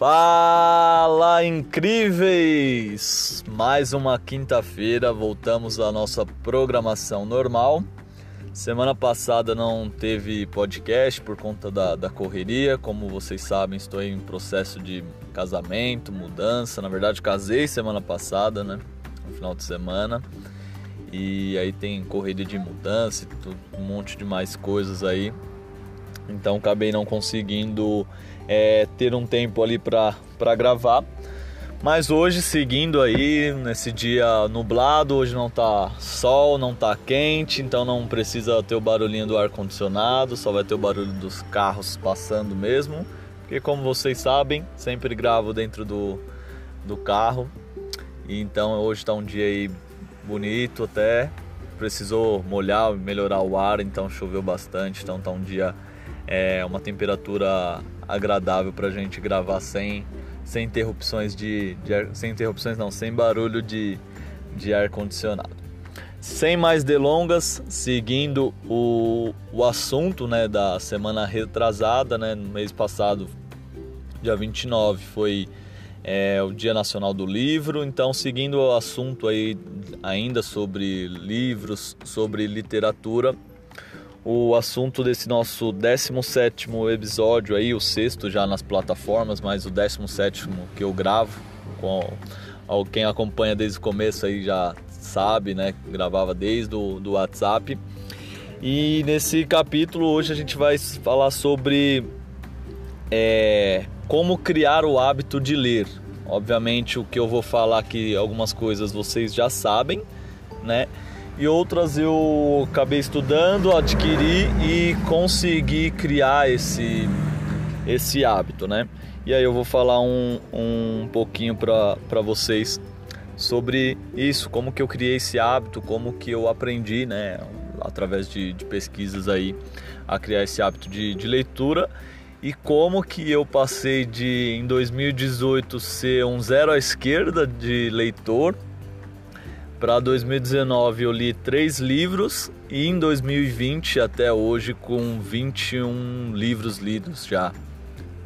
Fala incríveis! Mais uma quinta-feira, voltamos à nossa programação normal. Semana passada não teve podcast por conta da, da correria. Como vocês sabem, estou em processo de casamento, mudança. Na verdade, casei semana passada, né? No final de semana. E aí tem correria de mudança, um monte de mais coisas aí. Então acabei não conseguindo é, ter um tempo ali para gravar. Mas hoje, seguindo aí, nesse dia nublado, hoje não tá sol, não tá quente, então não precisa ter o barulhinho do ar-condicionado, só vai ter o barulho dos carros passando mesmo. Porque como vocês sabem, sempre gravo dentro do, do carro. E então hoje tá um dia aí bonito até. Precisou molhar, melhorar o ar, então choveu bastante, então tá um dia é uma temperatura agradável para a gente gravar sem, sem interrupções de, de sem interrupções não, sem barulho de, de ar condicionado. Sem mais delongas, seguindo o, o assunto né, da semana retrasada, né, no mês passado, dia 29, foi é, o Dia Nacional do Livro. Então, seguindo o assunto aí ainda sobre livros, sobre literatura, o assunto desse nosso 17 episódio aí, o sexto já nas plataformas, mas o 17 que eu gravo com quem acompanha desde o começo aí já sabe, né? Gravava desde o do WhatsApp. E nesse capítulo hoje a gente vai falar sobre é, como criar o hábito de ler. Obviamente o que eu vou falar aqui, algumas coisas vocês já sabem, né? E outras eu acabei estudando, adquiri e consegui criar esse, esse hábito, né? E aí eu vou falar um, um pouquinho para vocês sobre isso, como que eu criei esse hábito, como que eu aprendi, né? Através de, de pesquisas aí, a criar esse hábito de, de leitura e como que eu passei de em 2018 ser um zero à esquerda de leitor para 2019 eu li três livros e em 2020 até hoje com 21 livros lidos já.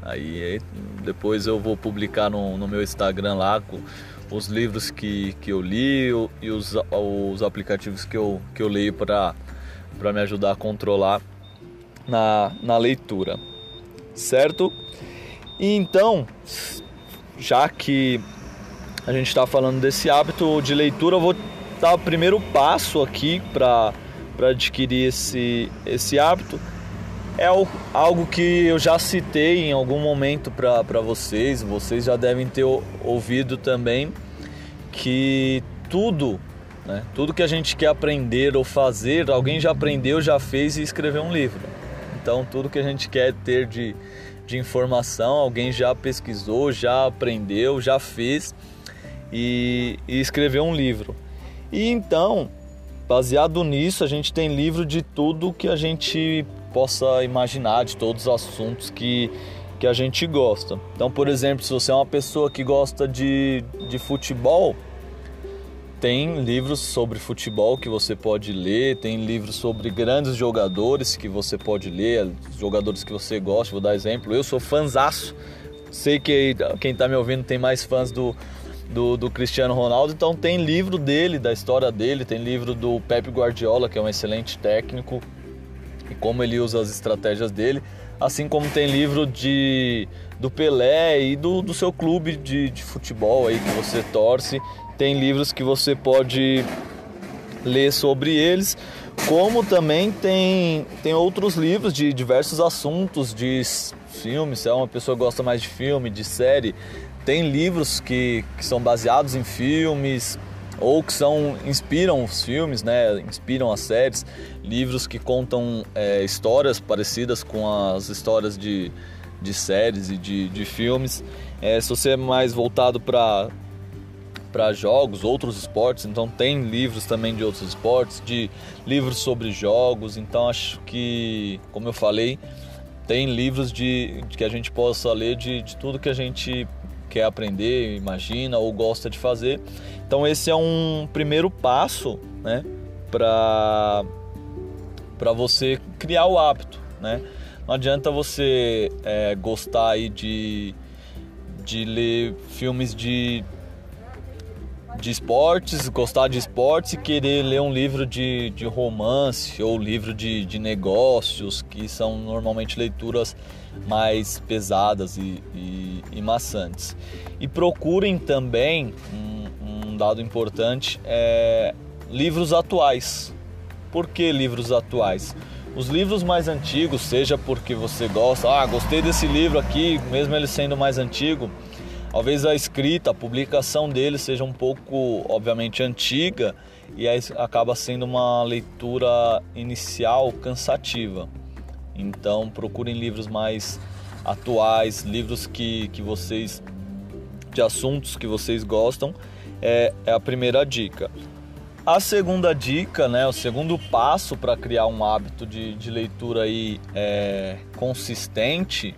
Aí depois eu vou publicar no, no meu Instagram lá os livros que, que eu li e os, os aplicativos que eu, que eu leio para me ajudar a controlar na, na leitura, certo? E então, já que a gente está falando desse hábito de leitura, eu vou dar o primeiro passo aqui para adquirir esse, esse hábito. É algo que eu já citei em algum momento para vocês, vocês já devem ter ouvido também, que tudo, né, tudo que a gente quer aprender ou fazer, alguém já aprendeu, já fez e escreveu um livro. Então, tudo que a gente quer ter de, de informação, alguém já pesquisou, já aprendeu, já fez e, e um livro. E então, baseado nisso, a gente tem livro de tudo que a gente possa imaginar, de todos os assuntos que, que a gente gosta. Então, por exemplo, se você é uma pessoa que gosta de, de futebol, tem livros sobre futebol que você pode ler, tem livros sobre grandes jogadores que você pode ler, jogadores que você gosta. Vou dar exemplo, eu sou fanzaço. Sei que quem está me ouvindo tem mais fãs do, do, do, Cristiano Ronaldo. Então tem livro dele, da história dele, tem livro do Pep Guardiola, que é um excelente técnico, e como ele usa as estratégias dele. Assim como tem livro de, do Pelé e do, do seu clube de, de futebol aí que você torce. Tem livros que você pode ler sobre eles, como também tem, tem outros livros de diversos assuntos, de filmes, se é uma pessoa gosta mais de filme, de série, tem livros que, que são baseados em filmes ou que são inspiram os filmes, né? Inspiram as séries, livros que contam é, histórias parecidas com as histórias de, de séries e de, de filmes. É, se você é mais voltado para para jogos, outros esportes, então tem livros também de outros esportes, de livros sobre jogos, então acho que, como eu falei, tem livros de, de que a gente possa ler de, de tudo que a gente quer aprender, imagina ou gosta de fazer. Então esse é um primeiro passo, né, para para você criar o hábito, né? Não adianta você é, gostar aí de de ler filmes de de esportes, gostar de esportes e querer ler um livro de, de romance ou livro de, de negócios, que são normalmente leituras mais pesadas e, e, e maçantes. E procurem também, um, um dado importante, é, livros atuais. Por que livros atuais? Os livros mais antigos, seja porque você gosta, ah, gostei desse livro aqui, mesmo ele sendo mais antigo, Talvez a escrita, a publicação dele seja um pouco, obviamente, antiga e aí acaba sendo uma leitura inicial cansativa. Então procurem livros mais atuais, livros que, que vocês de assuntos que vocês gostam é, é a primeira dica. A segunda dica, né, o segundo passo para criar um hábito de, de leitura aí, é, consistente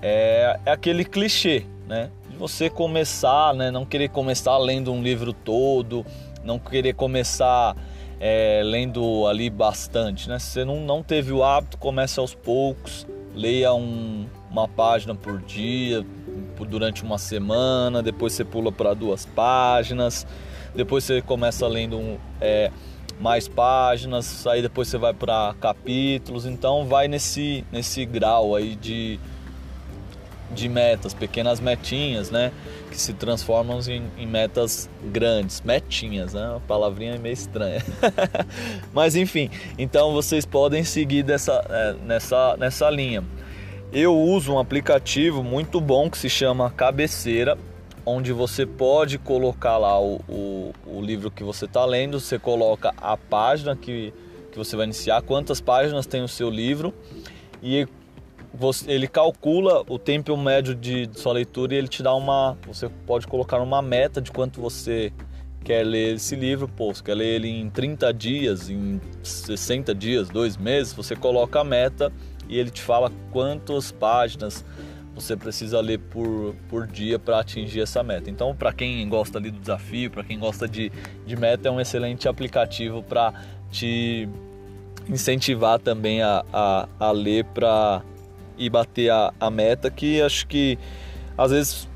é, é aquele clichê, né? Você começar, né? Não querer começar lendo um livro todo, não querer começar é, lendo ali bastante, né? Se você não, não teve o hábito, comece aos poucos, leia um, uma página por dia, durante uma semana, depois você pula para duas páginas, depois você começa lendo um, é, mais páginas, aí depois você vai para capítulos, então vai nesse, nesse grau aí de de metas, pequenas metinhas, né? Que se transformam em, em metas grandes, metinhas, né? Uma palavrinha meio estranha. Mas enfim, então vocês podem seguir dessa, é, nessa, nessa linha. Eu uso um aplicativo muito bom que se chama Cabeceira, onde você pode colocar lá o, o, o livro que você está lendo, você coloca a página que, que você vai iniciar, quantas páginas tem o seu livro, e ele calcula o tempo médio de, sua leitura e ele te dá uma. Você pode colocar uma meta de quanto você quer ler esse livro. Pô, você quer ler ele em 30 dias, em 60 dias, dois meses, você coloca a meta e ele te fala quantas páginas você precisa ler por, por dia para atingir essa meta. Então, para quem gosta ali do desafio, para quem gosta de, de meta, é um excelente aplicativo para te incentivar também a, a, a ler para e bater a, a meta, que acho que às vezes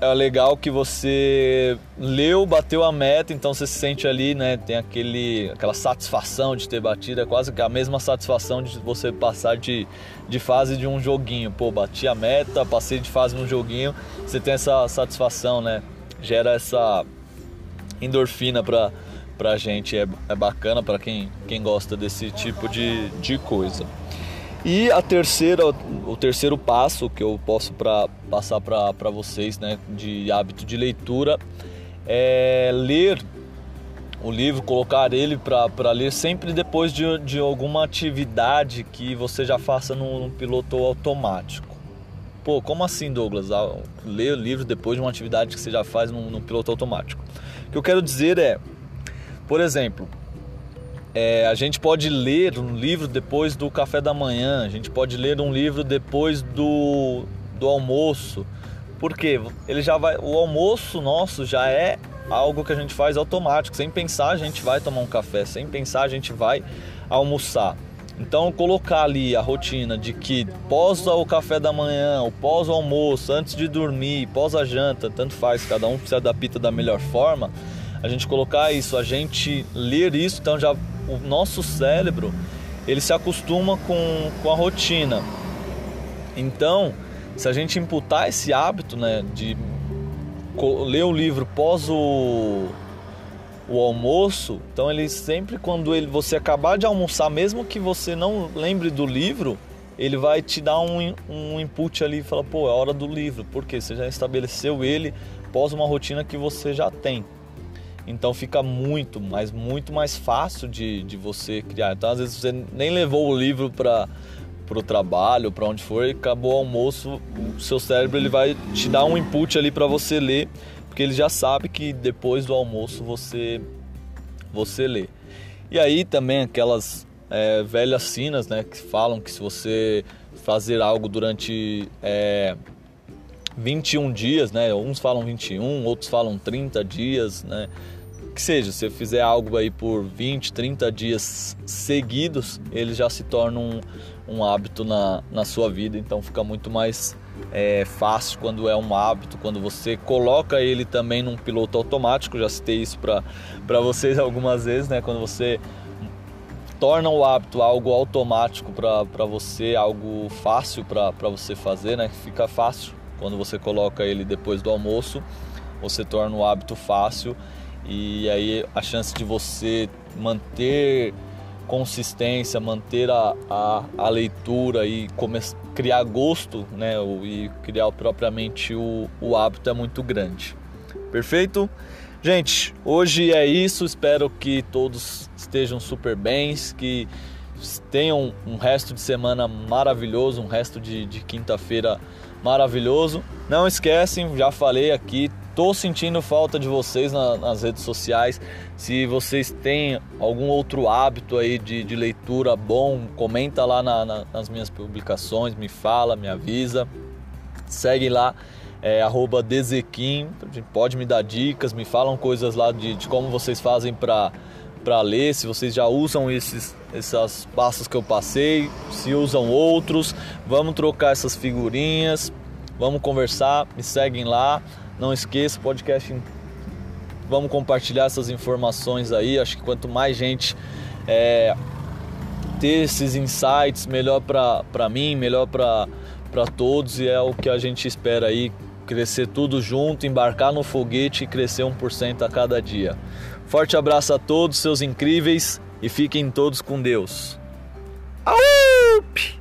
é legal que você leu, bateu a meta, então você se sente ali, né? Tem aquele, aquela satisfação de ter batido, é quase que a mesma satisfação de você passar de, de fase de um joguinho. Pô, bati a meta, passei de fase num joguinho, você tem essa satisfação, né? Gera essa endorfina pra, pra gente, é, é bacana para quem, quem gosta desse tipo de, de coisa. E a terceira, o terceiro passo que eu posso pra, passar para vocês né, de hábito de leitura é ler o livro, colocar ele para ler sempre depois de, de alguma atividade que você já faça no, no piloto automático. Pô, como assim, Douglas? Ah, ler o livro depois de uma atividade que você já faz no, no piloto automático. O que eu quero dizer é, por exemplo, é, a gente pode ler um livro depois do café da manhã, a gente pode ler um livro depois do, do almoço. Porque ele já vai, o almoço nosso já é algo que a gente faz automático, sem pensar a gente vai tomar um café, sem pensar a gente vai almoçar. Então colocar ali a rotina de que pós o café da manhã, ou pós o almoço, antes de dormir, pós a janta, tanto faz, cada um se adapta da melhor forma. A gente colocar isso, a gente ler isso, então já o nosso cérebro ele se acostuma com, com a rotina. Então, se a gente imputar esse hábito né, de ler o livro pós o, o almoço, então ele sempre quando ele, você acabar de almoçar, mesmo que você não lembre do livro, ele vai te dar um, um input ali e falar, pô, é hora do livro, porque você já estabeleceu ele pós uma rotina que você já tem. Então fica muito, mas muito mais fácil de, de você criar. Então às vezes você nem levou o livro para o trabalho, para onde for, e acabou o almoço, o seu cérebro ele vai te dar um input ali para você ler, porque ele já sabe que depois do almoço você você lê. E aí também aquelas é, velhas sinas, né, que falam que se você fazer algo durante é, 21 dias, né, uns falam 21, outros falam 30 dias, né, que seja, se você fizer algo aí por 20, 30 dias seguidos, ele já se torna um, um hábito na, na sua vida, então fica muito mais é fácil, quando é um hábito, quando você coloca ele também num piloto automático. Já citei isso para vocês algumas vezes, né? Quando você torna o hábito algo automático para você, algo fácil para você fazer, né? Fica fácil quando você coloca ele depois do almoço, você torna o hábito fácil e aí a chance de você manter consistência, manter a, a, a leitura e criar gosto, né, e criar propriamente o, o hábito é muito grande. Perfeito? Gente, hoje é isso. Espero que todos estejam super bem, que tenham um resto de semana maravilhoso, um resto de, de quinta-feira maravilhoso. Não esquecem, já falei aqui, tô sentindo falta de vocês na, nas redes sociais. Se vocês têm algum outro hábito aí de, de leitura bom, comenta lá na, na, nas minhas publicações, me fala, me avisa. Segue lá, é, arroba Dezequim, pode me dar dicas, me falam coisas lá de, de como vocês fazem para para ler, se vocês já usam esses essas passos que eu passei, se usam outros, vamos trocar essas figurinhas, vamos conversar, me seguem lá, não esqueça podcast, vamos compartilhar essas informações aí, acho que quanto mais gente é, ter esses insights, melhor para mim, melhor para todos e é o que a gente espera aí, crescer tudo junto, embarcar no foguete e crescer 1% a cada dia. Forte abraço a todos, seus incríveis, e fiquem todos com Deus. Aup!